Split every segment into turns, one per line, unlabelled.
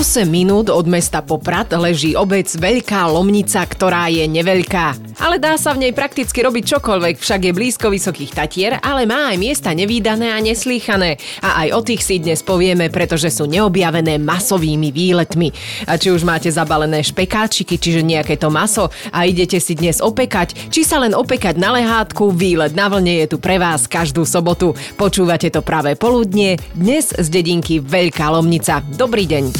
8 minút od mesta Poprad leží obec Veľká Lomnica, ktorá je neveľká. Ale dá sa v nej prakticky robiť čokoľvek, však je blízko vysokých tatier, ale má aj miesta nevýdané a neslýchané. A aj o tých si dnes povieme, pretože sú neobjavené masovými výletmi. A či už máte zabalené špekáčiky, čiže nejaké to maso a idete si dnes opekať, či sa len opekať na lehátku, výlet na vlne je tu pre vás každú sobotu. Počúvate to práve poludnie, dnes z dedinky Veľká Lomnica. Dobrý deň.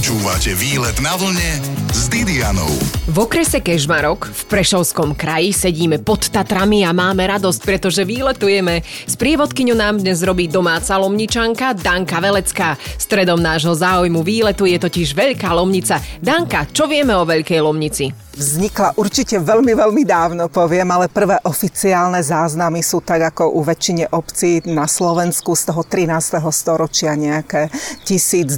Počúvate výlet na vlne s Didianou.
V okrese Kežmarok v Prešovskom kraji sedíme pod Tatrami a máme radosť, pretože výletujeme. S prievodkyňu nám dnes robí domáca lomničanka Danka Velecká. Stredom nášho záujmu výletu je totiž Veľká Lomnica. Danka, čo vieme o Veľkej Lomnici?
vznikla určite veľmi, veľmi dávno, poviem, ale prvé oficiálne záznamy sú tak ako u väčšine obcí na Slovensku z toho 13. storočia nejaké 1200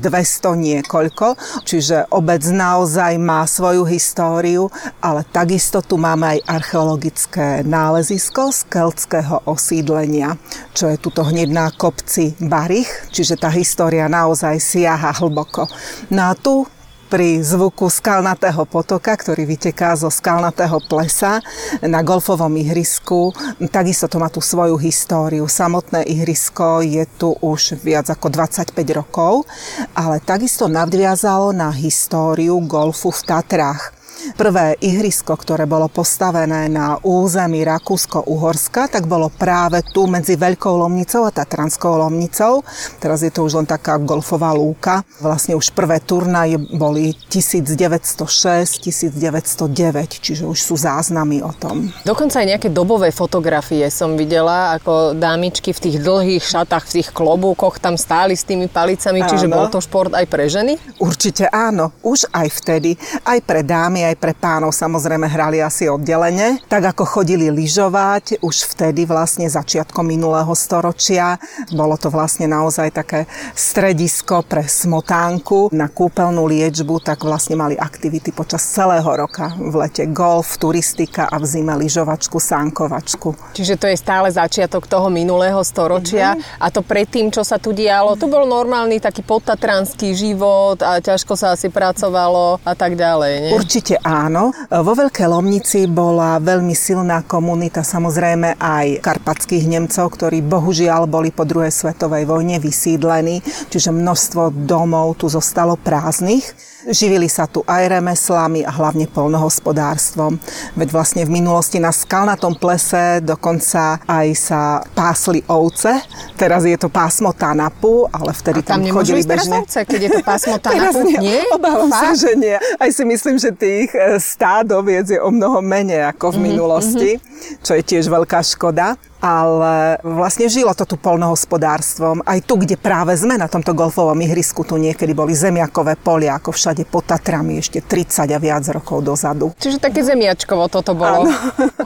niekoľko. Čiže obec naozaj má svoju históriu, ale takisto tu máme aj archeologické nálezisko z keltského osídlenia, čo je tuto hneď na kopci Barich, čiže tá história naozaj siaha hlboko. No a tu pri zvuku skalnatého potoka, ktorý vyteká zo skalnatého plesa na golfovom ihrisku. Takisto to má tú svoju históriu. Samotné ihrisko je tu už viac ako 25 rokov, ale takisto nadviazalo na históriu golfu v Tatrách. Prvé ihrisko, ktoré bolo postavené na území Rakúsko-Uhorska, tak bolo práve tu medzi Veľkou Lomnicou a Tatranskou Lomnicou. Teraz je to už len taká golfová lúka. Vlastne už prvé turnaje boli 1906, 1909, čiže už sú záznamy o tom.
Dokonca aj nejaké dobové fotografie som videla, ako dámičky v tých dlhých šatách, v tých klobúkoch tam stáli s tými palicami, čiže bol to šport aj pre ženy?
Určite áno, už aj vtedy, aj pre dámy, aj aj pre pánov samozrejme hrali asi oddelenie. Tak ako chodili lyžovať už vtedy vlastne začiatkom minulého storočia. Bolo to vlastne naozaj také stredisko pre smotánku na kúpeľnú liečbu, tak vlastne mali aktivity počas celého roka. V lete golf, turistika a v zime lyžovačku, sánkovačku.
Čiže to je stále začiatok toho minulého storočia mm-hmm. a to predtým, čo sa tu dialo, to bol normálny taký potatranský život a ťažko sa asi pracovalo a tak ďalej. Nie?
Určite áno. Vo Veľkej Lomnici bola veľmi silná komunita samozrejme aj karpatských Nemcov, ktorí bohužiaľ boli po druhej svetovej vojne vysídlení, čiže množstvo domov tu zostalo prázdnych. Živili sa tu aj remeslami a hlavne polnohospodárstvom. Veď vlastne v minulosti na skalnatom plese dokonca aj sa pásli ovce. Teraz je to pásmo Tanapu, ale vtedy
a tam,
tam chodili bežne.
Ovce, keď je to pásmo Tanapu? nie, nie?
Obávam Fakt? sa, že nie. Aj si myslím, že tých e, stád oviec je o mnoho menej ako v mm-hmm, minulosti, mm-hmm. čo je tiež veľká škoda ale vlastne žilo to tu polnohospodárstvom. Aj tu, kde práve sme na tomto golfovom ihrisku, tu niekedy boli zemiakové polia, ako všade pod Tatrami ešte 30 a viac rokov dozadu.
Čiže také zemiačkovo toto bolo.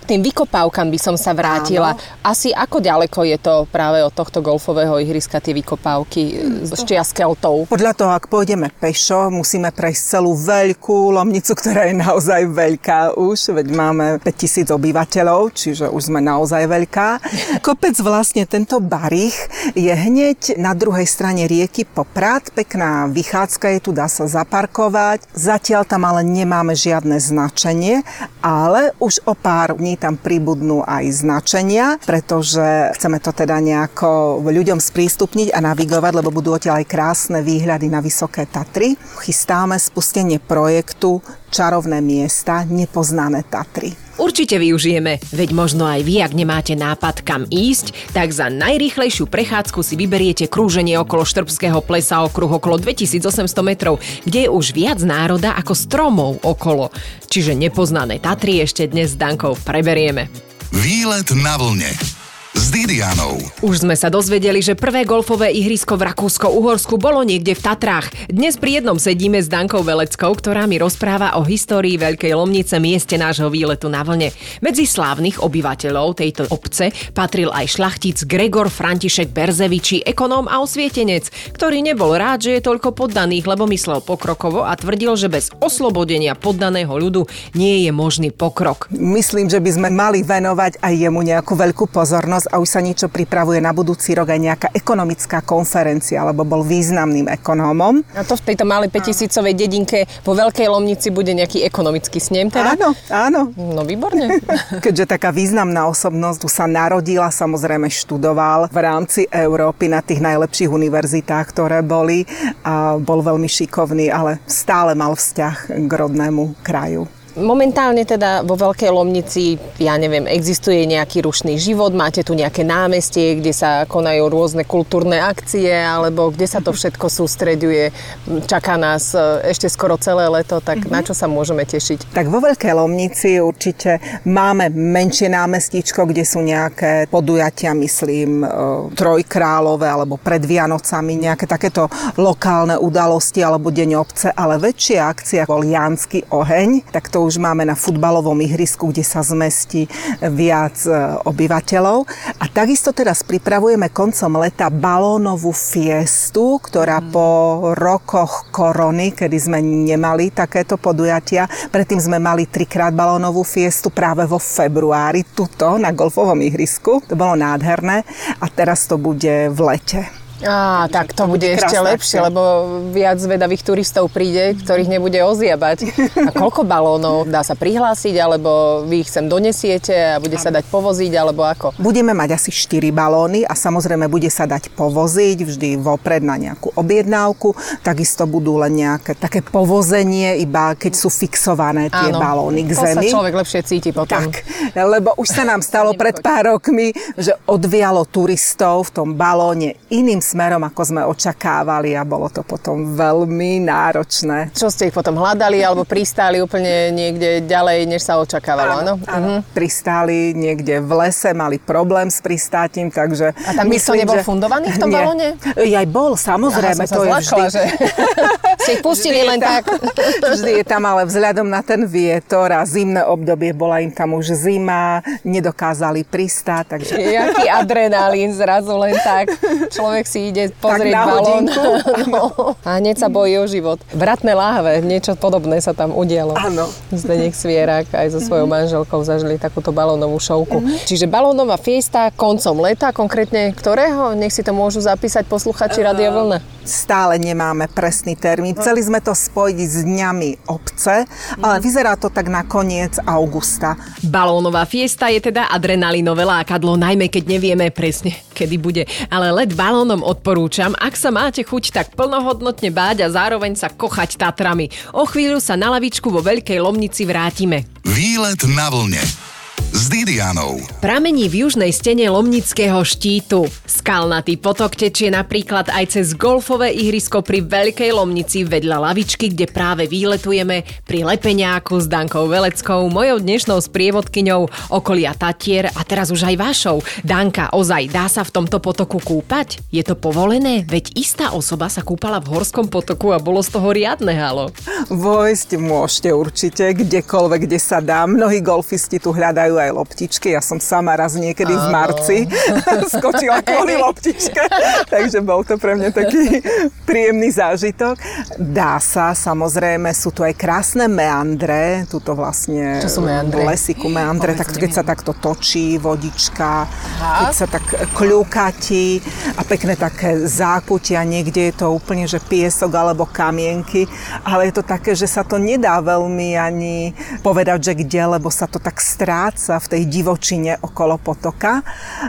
K tým vykopávkam by som sa vrátila. Áno. Asi ako ďaleko je to práve od tohto golfového ihriska, tie vykopávky z Čiaskeltou?
Podľa toho, ak pôjdeme pešo, musíme prejsť celú veľkú lomnicu, ktorá je naozaj veľká už, veď máme 5000 obyvateľov, čiže už sme naozaj veľká. Kopec vlastne tento barich je hneď na druhej strane rieky Poprad. Pekná vychádzka je tu, dá sa zaparkovať. Zatiaľ tam ale nemáme žiadne značenie, ale už o pár dní tam pribudnú aj značenia, pretože chceme to teda nejako ľuďom sprístupniť a navigovať, lebo budú odtiaľ aj krásne výhľady na Vysoké Tatry. Chystáme spustenie projektu Čarovné miesta, nepoznané Tatry.
Určite využijeme, veď možno aj vy, ak nemáte nápad kam ísť, tak za najrýchlejšiu prechádzku si vyberiete krúženie okolo Štrbského plesa okruh okolo 2800 metrov, kde je už viac národa ako stromov okolo. Čiže nepoznané Tatry ešte dnes s Dankou preberieme.
Výlet na vlne s Didianou.
Už sme sa dozvedeli, že prvé golfové ihrisko v Rakúsko-Uhorsku bolo niekde v Tatrách. Dnes pri jednom sedíme s Dankou Veleckou, ktorá mi rozpráva o histórii Veľkej Lomnice, mieste nášho výletu na vlne. Medzi slávnych obyvateľov tejto obce patril aj šlachtic Gregor František Berzeviči, ekonóm a osvietenec, ktorý nebol rád, že je toľko poddaných, lebo myslel pokrokovo a tvrdil, že bez oslobodenia poddaného ľudu nie je možný pokrok.
Myslím, že by sme mali venovať aj jemu nejakú veľkú pozornosť a už sa niečo pripravuje na budúci rok aj nejaká ekonomická konferencia, lebo bol významným ekonómom.
A to v tejto malej 5000 dedinke po Veľkej Lomnici bude nejaký ekonomický snem teda?
Áno, áno.
No výborne.
Keďže taká významná osobnosť tu sa narodila, samozrejme študoval v rámci Európy na tých najlepších univerzitách, ktoré boli a bol veľmi šikovný, ale stále mal vzťah k rodnému kraju.
Momentálne teda vo Veľkej Lomnici, ja neviem, existuje nejaký rušný život, máte tu nejaké námestie, kde sa konajú rôzne kultúrne akcie, alebo kde sa to všetko sústreďuje. Čaká nás e, ešte skoro celé leto, tak mm-hmm. na čo sa môžeme tešiť?
Tak vo Veľkej Lomnici určite máme menšie námestíčko, kde sú nejaké podujatia, myslím, e, trojkrálové, alebo pred Vianocami, nejaké takéto lokálne udalosti, alebo Deň obce, ale väčšia akcia bol Jánsky oheň, tak to už máme na futbalovom ihrisku, kde sa zmestí viac e, obyvateľov. A takisto teraz pripravujeme koncom leta balónovú fiestu, ktorá mm. po rokoch korony, kedy sme nemali takéto podujatia, predtým sme mali trikrát balónovú fiestu práve vo februári, tuto na golfovom ihrisku. To bolo nádherné a teraz to bude v lete.
Á, tak to, to bude, bude ešte lepšie, lebo viac vedavých turistov príde, ktorých nebude oziabať. A koľko balónov dá sa prihlásiť, alebo vy ich sem donesiete a bude sa dať povoziť, alebo ako?
Budeme mať asi 4 balóny a samozrejme bude sa dať povoziť vždy vopred na nejakú objednávku. Takisto budú len nejaké také povozenie, iba keď sú fixované tie Áno, balóny k zemi.
To sa človek lepšie cíti potom.
Tak, lebo už sa nám stalo pred pár rokmi, že odvialo turistov v tom balóne iným smerom, ako sme očakávali a bolo to potom veľmi náročné.
Čo ste ich potom hľadali alebo pristáli úplne niekde ďalej, než sa očakávalo, áno?
áno. Uh-huh. Pristáli niekde v lese, mali problém s pristátím, takže...
A tam nikto nebol že... fundovaný v tom Nie. balóne?
Aj bol, samozrejme.
Ja, to je vždy... že ste ich pustili len tam, tak.
vždy je tam, ale vzhľadom na ten vietor a zimné obdobie, bola im tam už zima, nedokázali pristáť, takže...
Jaký adrenalín zrazu len tak. Človek si si ide pozrieť balón. no. A hneď sa bojí o život. Vratné láhve, niečo podobné sa tam udialo.
Áno.
Zdenek Svierak aj so svojou mm-hmm. manželkou zažili takúto balónovú šovku. Mm-hmm. Čiže balónová fiesta koncom leta, konkrétne ktorého? Nech si to môžu zapísať posluchači uh, Radio Vlna.
Stále nemáme presný termín. Chceli sme to spojiť s dňami obce, ale mhm. vyzerá to tak na koniec augusta.
Balónová fiesta je teda adrenalinové lákadlo, najmä keď nevieme presne, kedy bude. Ale let balónom odporúčam, ak sa máte chuť tak plnohodnotne báť a zároveň sa kochať Tatrami. O chvíľu sa na lavičku vo Veľkej Lomnici vrátime.
Výlet na vlne s Didianou.
Pramení v južnej stene Lomnického štítu. Skalnatý potok tečie napríklad aj cez golfové ihrisko pri Veľkej Lomnici vedľa lavičky, kde práve výletujeme pri Lepeňáku s Dankou Veleckou, mojou dnešnou sprievodkyňou okolia Tatier a teraz už aj vašou. Danka, ozaj, dá sa v tomto potoku kúpať? Je to povolené? Veď istá osoba sa kúpala v horskom potoku a bolo z toho riadne halo.
Vojsť môžete určite, kdekoľvek, kde sa dá. Mnohí golfisti tu hľadajú aj aj loptičky. Ja som sama raz niekedy Áno. v marci skočila kvôli loptičke, takže bol to pre mňa taký príjemný zážitok. Dá sa, samozrejme, sú tu aj krásne meandre, tuto vlastne
Čo sú meandre?
v lesiku meandre, tak keď sa takto točí vodička, Aha. keď sa tak kľúkati a pekné také zákutia, niekde je to úplne, že piesok alebo kamienky, ale je to také, že sa to nedá veľmi ani povedať, že kde, lebo sa to tak stráca v tej divočine okolo potoka.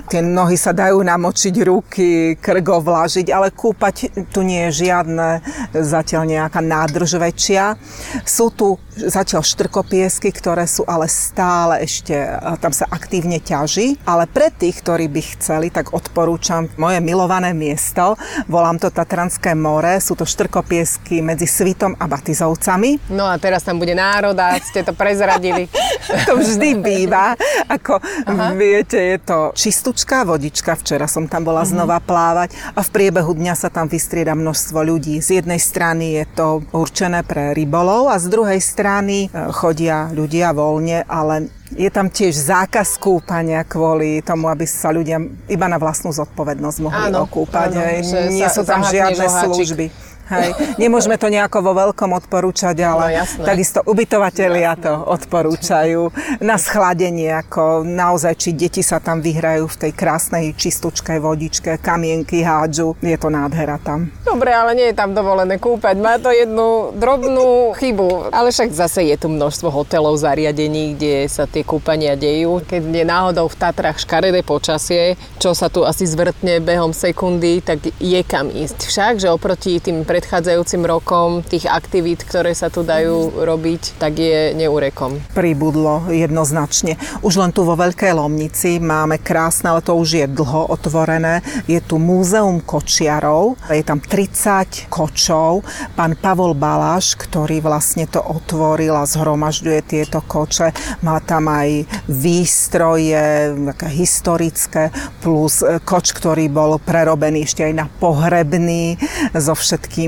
Tie nohy sa dajú namočiť, ruky, krgo vlažiť, ale kúpať tu nie je žiadne zatiaľ nejaká nádrž väčšia. Sú tu zatiaľ štrkopiesky, ktoré sú ale stále ešte, tam sa aktívne ťaží, ale pre tých, ktorí by chceli, tak odporúčam moje milované miesto. Volám to Tatranské more, sú to štrkopiesky medzi Svitom a Batizovcami.
No a teraz tam bude národa, ste to prezradili.
to vždy býva. Ako Aha. viete, je to čistúčká vodička. Včera som tam bola mhm. znova plávať a v priebehu dňa sa tam vystrieda množstvo ľudí. Z jednej strany je to určené pre rybolov a z druhej strany e, chodia ľudia voľne, ale je tam tiež zákaz kúpania kvôli tomu, aby sa ľudia iba na vlastnú zodpovednosť mohli áno, okúpať. Áno, Nie sú tam žiadne služby. Hej. Nemôžeme to nejako vo veľkom odporúčať, ale
No, jasné.
takisto ubytovatelia to odporúčajú. Na schladenie, ako naozaj, či deti sa tam vyhrajú v tej krásnej čistúčkej vodičke, kamienky hádžu. Je to nádhera tam.
Dobre, ale nie je tam dovolené kúpať. Má to jednu drobnú chybu. Ale však zase je tu množstvo hotelov, zariadení, kde sa tie kúpania dejú. Keď je náhodou v Tatrach škaredé počasie, čo sa tu asi zvrtne behom sekundy, tak je kam ísť. Však, že oproti tým predchádzajúcim rokom tých aktivít, ktoré sa tu dajú robiť, tak je neurekom.
pribudlo jednoznačne. Už len tu vo Veľkej Lomnici máme krásne, ale to už je dlho otvorené. Je tu múzeum kočiarov, je tam 30 kočov. Pán Pavol Baláš, ktorý vlastne to otvoril a zhromažďuje tieto koče, má tam aj výstroje, také historické, plus koč, ktorý bol prerobený ešte aj na pohrebný, so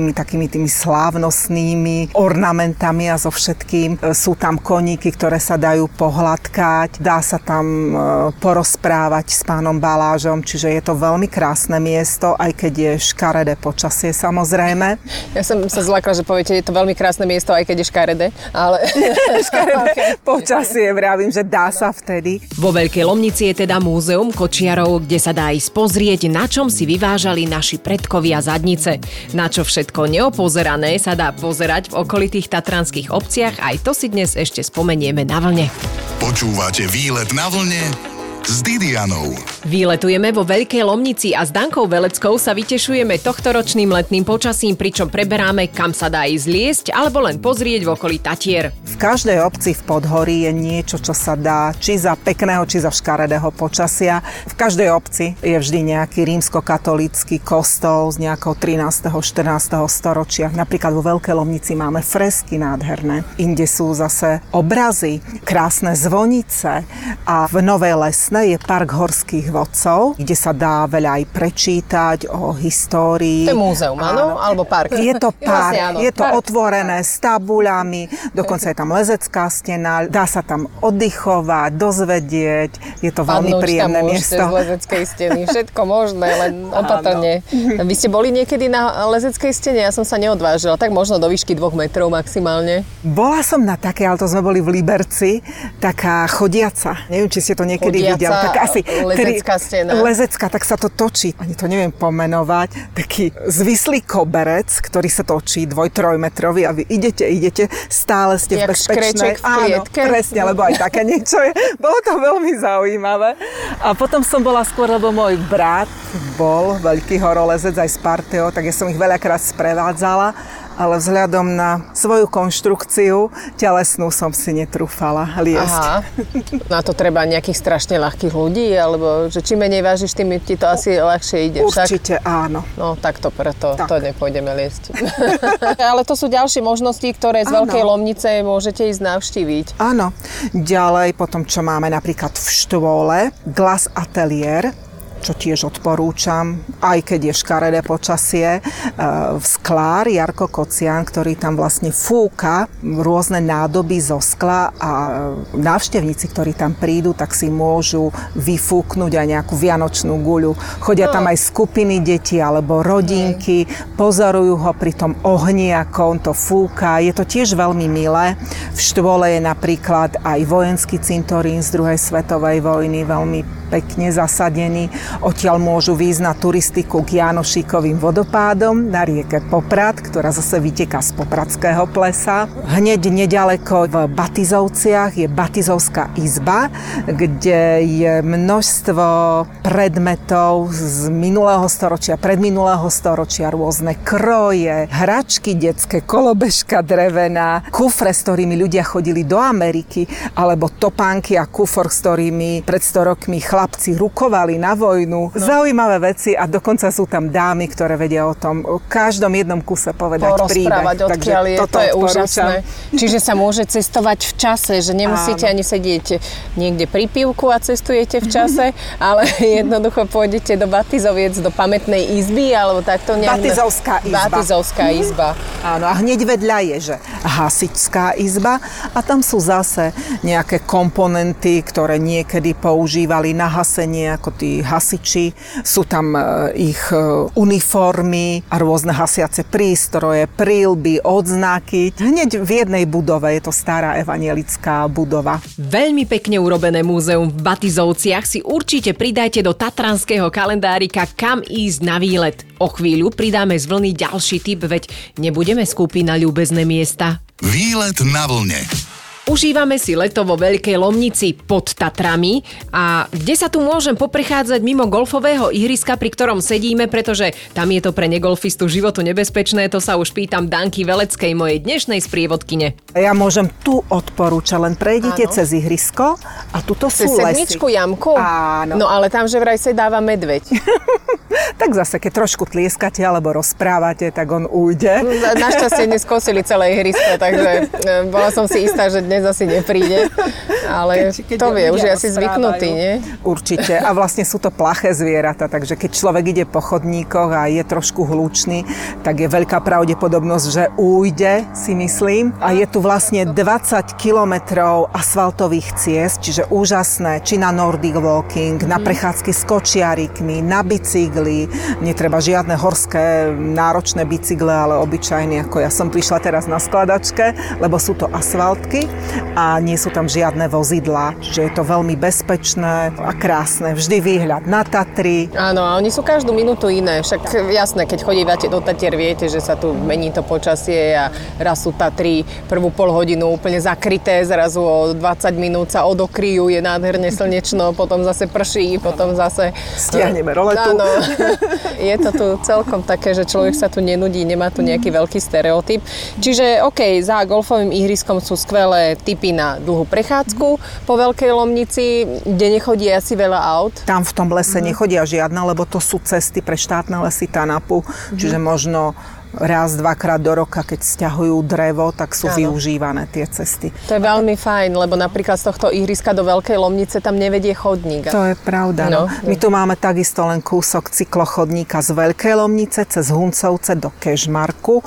všetkými takými tými slávnostnými ornamentami a so všetkým. E, Sú tam koníky, ktoré sa dajú pohľadkať, dá sa tam e, porozprávať s pánom Balážom, čiže je to veľmi krásne miesto, aj keď je škaredé počasie samozrejme.
Ja som sa zlakla, že poviete, je to veľmi krásne miesto, aj keď je škaredé, ale...
Škaredé počasie, vravím, že dá sa vtedy.
Vo Veľkej Lomnici je teda múzeum kočiarov, kde sa dá ísť pozrieť, na čom si vyvážali naši predkovia zadnice. Na čo všetko neopozerané sa dá pozerať v okolitých tatranských obciach, aj to si dnes ešte spomenieme na vlne.
Počúvate výlet na vlne s Didianou.
Výletujeme vo Veľkej Lomnici a s Dankou Veleckou sa vytešujeme tohtoročným letným počasím, pričom preberáme, kam sa dá ísť liesť alebo len pozrieť v okolí Tatier.
V každej obci v Podhorí je niečo, čo sa dá, či za pekného, či za škaredého počasia. V každej obci je vždy nejaký rímskokatolícky kostol z nejakého 13. 14. storočia. Napríklad vo Veľkej Lomnici máme fresky nádherné. Inde sú zase obrazy, krásne zvonice a v Novej Lesnej je park horských vodcov, kde sa dá veľa aj prečítať o histórii.
To je múzeum, áno? Alebo park?
Je to park,
Vlastne áno,
je to
park.
otvorené s tabuľami, dokonca je tam lezecká stena, dá sa tam oddychovať, dozvedieť, je to veľmi
Padnúť
príjemné
tam
miesto.
z lezeckej steny. Všetko možné, len opatrne. Vy ste boli niekedy na lezeckej stene? Ja som sa neodvážila. Tak možno do výšky dvoch metrov maximálne.
Bola som na také, ale to sme boli v Liberci, taká chodiaca. Neviem, či ste to niekedy
Chodiaca
videli. Tak asi
lezecká stena.
Lezecká, tak sa to točí. Ani to neviem pomenovať. Taký zvislý koberec, ktorý sa točí dvoj, trojmetrový a vy idete, idete, stále ste
Jak
v bezpečnej...
v
Áno, presne, lebo aj také niečo je. Bolo to veľmi zaujímavé. A potom som bola skôr, lebo môj brat bol veľký horolezec aj s partiou, tak ja som ich veľakrát sprevádzala ale vzhľadom na svoju konštrukciu telesnú som si netrúfala liesť.
Aha. Na to treba nejakých strašne ľahkých ľudí, alebo že čím menej vážiš, tým ti to asi ľahšie ide. Však?
Určite áno.
No tak to preto,
Tak.
to nepôjdeme liesť. Ale to sú ďalšie možnosti, ktoré z
Áno.
Veľkej Lomnice môžete ísť navštíviť.
Áno. Ďalej potom, čo máme napríklad v Štvole, Glass Atelier, čo tiež odporúčam, aj keď je škaredé počasie. e, V Sklár Jarko Kocian, ktorý tam vlastne fúka rôzne nádoby zo skla a e, návštevníci, ktorí tam prídu, tak si môžu vyfúknuť aj nejakú vianočnú guľu. Chodia tam aj skupiny detí alebo rodinky, pozorujú ho pri tom ohni, ako on to fúka. Je to tiež veľmi milé. V Štvole je napríklad aj vojenský cintorín z druhej svetovej vojny, veľmi pekne zasadený. Odtiaľ môžu výjsť na turistiku k Janošíkovým vodopádom na rieke Poprad, ktorá zase vyteká z Popradského plesa. Hneď nedaleko v Batizovciach je Batizovská izba, kde je množstvo predmetov z minulého storočia, predminulého storočia, rôzne kroje, hračky detské, kolobežka drevená, kufre, s ktorými ľudia chodili do Ameriky, alebo topánky a kufor, s ktorými pred 100 rokmi chlapci rukovali na vojnu. No. Zaujímavé veci a dokonca sú tam dámy, ktoré vedia o tom o každom jednom kuse povedať príbeh.
odkiaľ je,
toto
to je
odporúčam.
úžasné. Čiže sa môže cestovať v čase, že nemusíte
Áno.
ani sedieť niekde pri pivku a cestujete v čase, ale jednoducho pôjdete do Batizoviec, do pamätnej izby, alebo takto nejak...
Batizovská izba.
Batizovská izba.
Áno, a hneď vedľa je, že hasičská izba a tam sú zase nejaké komponenty, ktoré niekedy používali na hasenie ako tí hasiči. Sú tam e, ich e, uniformy a rôzne hasiace prístroje, prílby, odznaky. Hneď v jednej budove je to stará evanielická budova.
Veľmi pekne urobené múzeum v Batizovciach si určite pridajte do tatranského kalendárika kam ísť na výlet. O chvíľu pridáme z vlny ďalší typ, veď nebudeme skúpiť na ľúbezné miesta.
Výlet na vlne.
Užívame si leto vo Veľkej Lomnici pod Tatrami a kde sa tu môžem poprechádzať mimo golfového ihriska, pri ktorom sedíme, pretože tam je to pre negolfistu životu nebezpečné, to sa už pýtam Danky Veleckej, mojej dnešnej sprievodkyne.
Ja môžem tu odporúčať, len prejdite Áno. cez ihrisko a tuto sú lesy.
jamku?
Áno.
No ale tam že vraj sa dáva medveď.
tak zase, keď trošku tlieskate alebo rozprávate, tak on ujde.
Našťastie neskosili celé ihrisko, takže e, bola som si istá, že dnes dnes asi nepríde, ale keď, keď to vie, už je asi zvyknutý, nie?
Určite. A vlastne sú to plaché zvieratá, takže keď človek ide po chodníkoch a je trošku hlučný, tak je veľká pravdepodobnosť, že újde, si myslím. A je tu vlastne 20 kilometrov asfaltových ciest, čiže úžasné, či na Nordic Walking, na mhm. prechádzky s kočiarikmi, na bicykli, netreba žiadne horské náročné bicykle, ale obyčajné, ako ja som prišla teraz na skladačke, lebo sú to asfaltky a nie sú tam žiadne vozidlá, že je to veľmi bezpečné a krásne. Vždy výhľad na Tatry.
Áno, a oni sú každú minútu iné. Však jasné, keď chodívate do Tatier, viete, že sa tu mení to počasie a raz sú Tatry prvú pol hodinu úplne zakryté, zrazu o 20 minút sa odokryjú, je nádherne slnečno, potom zase prší, potom zase...
Stiahneme roletu.
Áno, je to tu celkom také, že človek sa tu nenudí, nemá tu nejaký veľký stereotyp. Čiže OK, za golfovým ihriskom sú skvelé typy na dlhú prechádzku po Veľkej Lomnici, kde nechodí asi veľa aut.
Tam v tom lese mm. nechodia žiadne, lebo to sú cesty pre štátne lesy Tanapu, mm. čiže možno raz, dvakrát do roka, keď stiahujú drevo, tak sú ano. využívané tie cesty.
To je veľmi fajn, lebo napríklad z tohto ihriska do Veľkej Lomnice tam nevedie chodník.
To je pravda. No. No. My tu máme takisto len kúsok cyklochodníka z Veľkej Lomnice cez Huncovce do Kežmarku,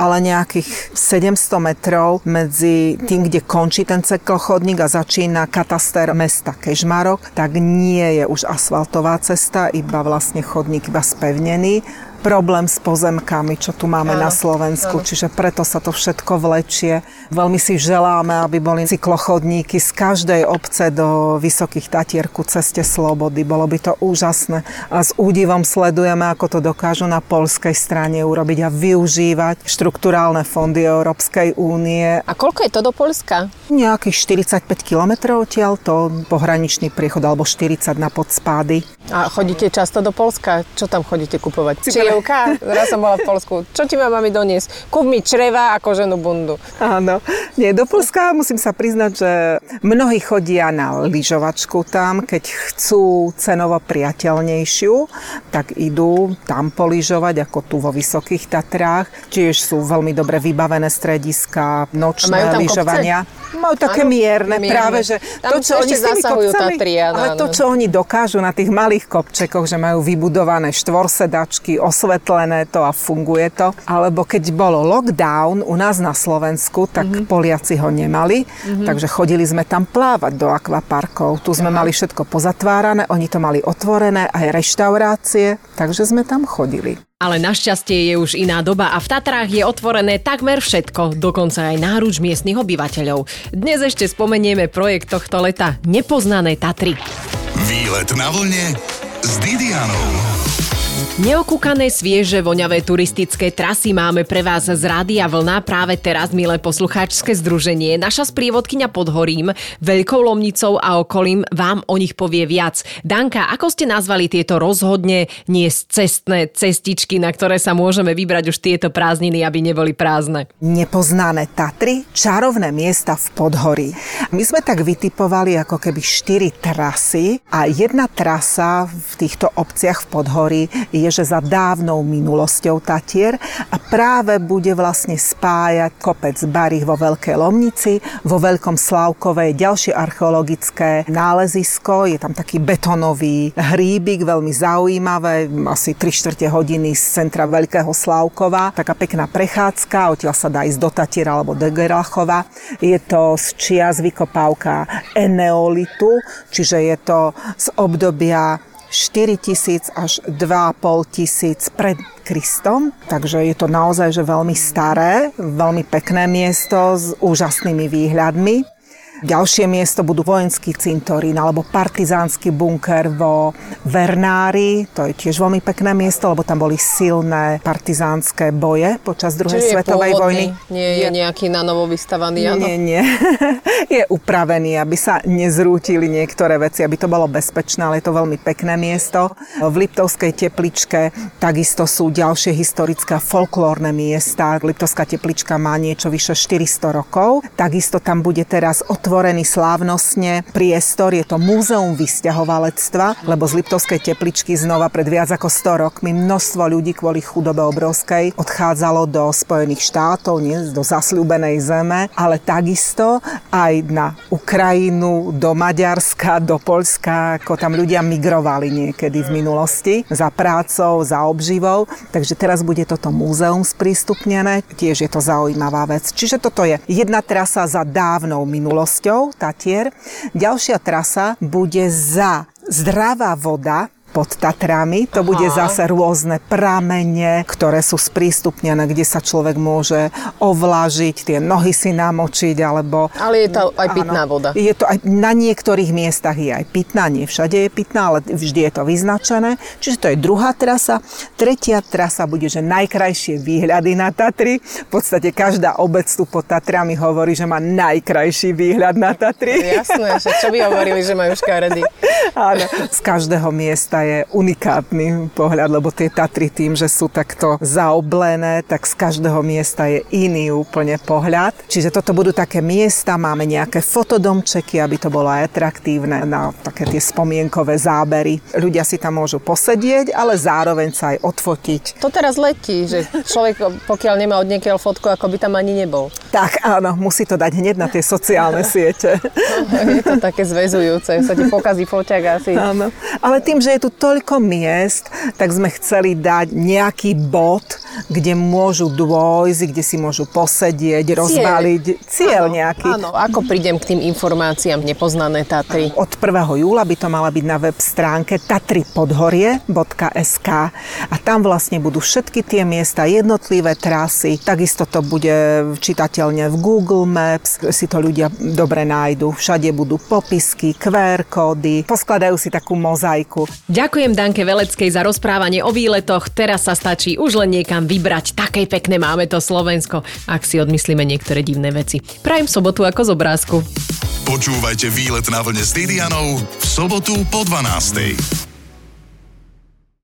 ale nejakých 700 metrov medzi tým, kde končí ten cyklochodník a začína kataster mesta Kežmarok, tak nie je už asfaltová cesta, iba vlastne chodník iba spevnený problém s pozemkami, čo tu máme áno, na Slovensku, áno. čiže preto sa to všetko vlečie. Veľmi si želáme, aby boli cyklochodníky z každej obce do Vysokých Tatier ku ceste Slobody. Bolo by to úžasné a s údivom sledujeme, ako to dokážu na polskej strane urobiť a využívať štruktúrálne fondy Európskej únie.
A koľko je to do Polska?
Nejakých 45 kilometrov odtiaľ, to pohraničný priechod, alebo 40 na podspády.
A chodíte často do Polska? Čo tam chodíte kupovať? Či Jevka, raz som bola v Polsku. Čo ti má mami doniesť? Kúp mi čreva a koženú bundu.
Áno. Nie, do Polska musím sa priznať, že mnohí chodia na lyžovačku tam, keď chcú cenovo priateľnejšiu, tak idú tam poližovať, ako tu vo Vysokých Tatrách. Tiež sú veľmi dobre vybavené strediska, nočné lyžovania. Majú také ano, mierne, mierne, práve, že
tam to, čo oni s tými kopcami, Tatry,
ale to, čo oni dokážu na tých malých kopčekoch, že majú vybudované štvorsedačky, osvetlené to a funguje to. Alebo keď bolo lockdown u nás na Slovensku, tak mm-hmm. Poliaci ho nemali, mm-hmm. takže chodili sme tam plávať do akvaparkov. Tu sme Aha. mali všetko pozatvárané, oni to mali otvorené, aj reštaurácie, takže sme tam chodili.
Ale našťastie je už iná doba a v Tatrách je otvorené takmer všetko, dokonca aj náruč miestnych obyvateľov. Dnes ešte spomenieme projekt tohto leta Nepoznané Tatry.
Výlet na vlne s Didianou.
Neokúkané, svieže, voňavé turistické trasy máme pre vás z Rádia Vlna práve teraz, milé poslucháčske združenie. Naša sprievodkynia pod Horím, Veľkou Lomnicou a okolím vám o nich povie viac. Danka, ako ste nazvali tieto rozhodne nie cestné cestičky, na ktoré sa môžeme vybrať už tieto prázdniny, aby neboli prázdne?
Nepoznané Tatry, čarovné miesta v Podhorí. My sme tak vytipovali ako keby štyri trasy a jedna trasa v týchto obciach v Podhorí je je, že za dávnou minulosťou Tatier a práve bude vlastne spájať kopec Barých vo Veľkej Lomnici, vo Veľkom Slavkove je ďalšie archeologické nálezisko, je tam taký betonový hríbik, veľmi zaujímavé, asi 3 čtvrte hodiny z centra Veľkého Slavkova, taká pekná prechádzka, odtiaľ sa dá ísť do Tatiera alebo do Gerlachova. Je to z čias vykopávka eneolitu, čiže je to z obdobia 4 tisíc až 2,5 tisíc pred Kristom, takže je to naozaj že veľmi staré, veľmi pekné miesto s úžasnými výhľadmi. Ďalšie miesto budú vojenský cintorín alebo partizánsky bunker vo Vernári. To je tiež veľmi pekné miesto, lebo tam boli silné partizánske boje počas druhej
Čiže
svetovej
je
vojny.
Nie je nejaký na novo vystavaný, áno?
Nie, nie. je upravený, aby sa nezrútili niektoré veci, aby to bolo bezpečné, ale je to veľmi pekné miesto. V Liptovskej tepličke takisto sú ďalšie historické folklórne miesta. Liptovská teplička má niečo vyše 400 rokov. Takisto tam bude teraz otvorený slávnostne priestor. Je to múzeum vysťahovalectva, lebo z Liptovskej tepličky znova pred viac ako 100 rokmi množstvo ľudí kvôli chudobe obrovskej odchádzalo do Spojených štátov, nie do zasľúbenej zeme, ale takisto aj na Ukrajinu, do Maďarska, do Polska, ako tam ľudia migrovali niekedy v minulosti za prácou, za obživou. Takže teraz bude toto múzeum sprístupnené, tiež je to zaujímavá vec. Čiže toto je jedna trasa za dávnou minulosťou časťou Tatier. Ďalšia trasa bude za zdravá voda, pod Tatrami. To Aha. bude zase rôzne pramene, ktoré sú sprístupnené, kde sa človek môže ovlažiť, tie nohy si namočiť, alebo...
Ale je to aj pitná áno, voda.
Je to aj, na niektorých miestach je aj pitná, nie všade je pitná, ale vždy je to vyznačené. Čiže to je druhá trasa. Tretia trasa bude, že najkrajšie výhľady na Tatry. V podstate každá obec tu pod Tatrami hovorí, že má najkrajší výhľad na Tatry.
Jasné, že čo by hovorili, že majú škaredy.
Áno, z každého miesta je unikátny pohľad, lebo tie Tatry tým, že sú takto zaoblené, tak z každého miesta je iný úplne pohľad. Čiže toto budú také miesta, máme nejaké fotodomčeky, aby to bolo atraktívne na také tie spomienkové zábery. Ľudia si tam môžu posedieť, ale zároveň sa aj odfotiť.
To teraz letí, že človek, pokiaľ nemá od niekiaľ fotku, ako by tam ani nebol.
Tak áno, musí to dať hneď na tie sociálne siete.
je to také zväzujúce, sa ti pokazí foťak asi.
Áno, ale tým, že je tu toľko miest, tak sme chceli dať nejaký bod, kde môžu dôjsť, kde si môžu posedieť, cieľ. rozbaliť. Cieľ áno, nejaký.
Áno, ako prídem k tým informáciám nepoznané Tatry?
Od 1. júla by to mala byť na web stránke tatrypodhorie.sk a tam vlastne budú všetky tie miesta, jednotlivé trasy, takisto to bude čitateľne v Google Maps, si to ľudia dobre nájdu. Všade budú popisky, QR kódy, poskladajú si takú mozaiku.
Ďakujem Danke Veleckej za rozprávanie o výletoch. Teraz sa stačí už len niekam vybrať. Také pekné máme to Slovensko, ak si odmyslíme niektoré divné veci. Prajem sobotu ako z obrázku.
Počúvajte výlet na vlne s Didianou v sobotu po 12.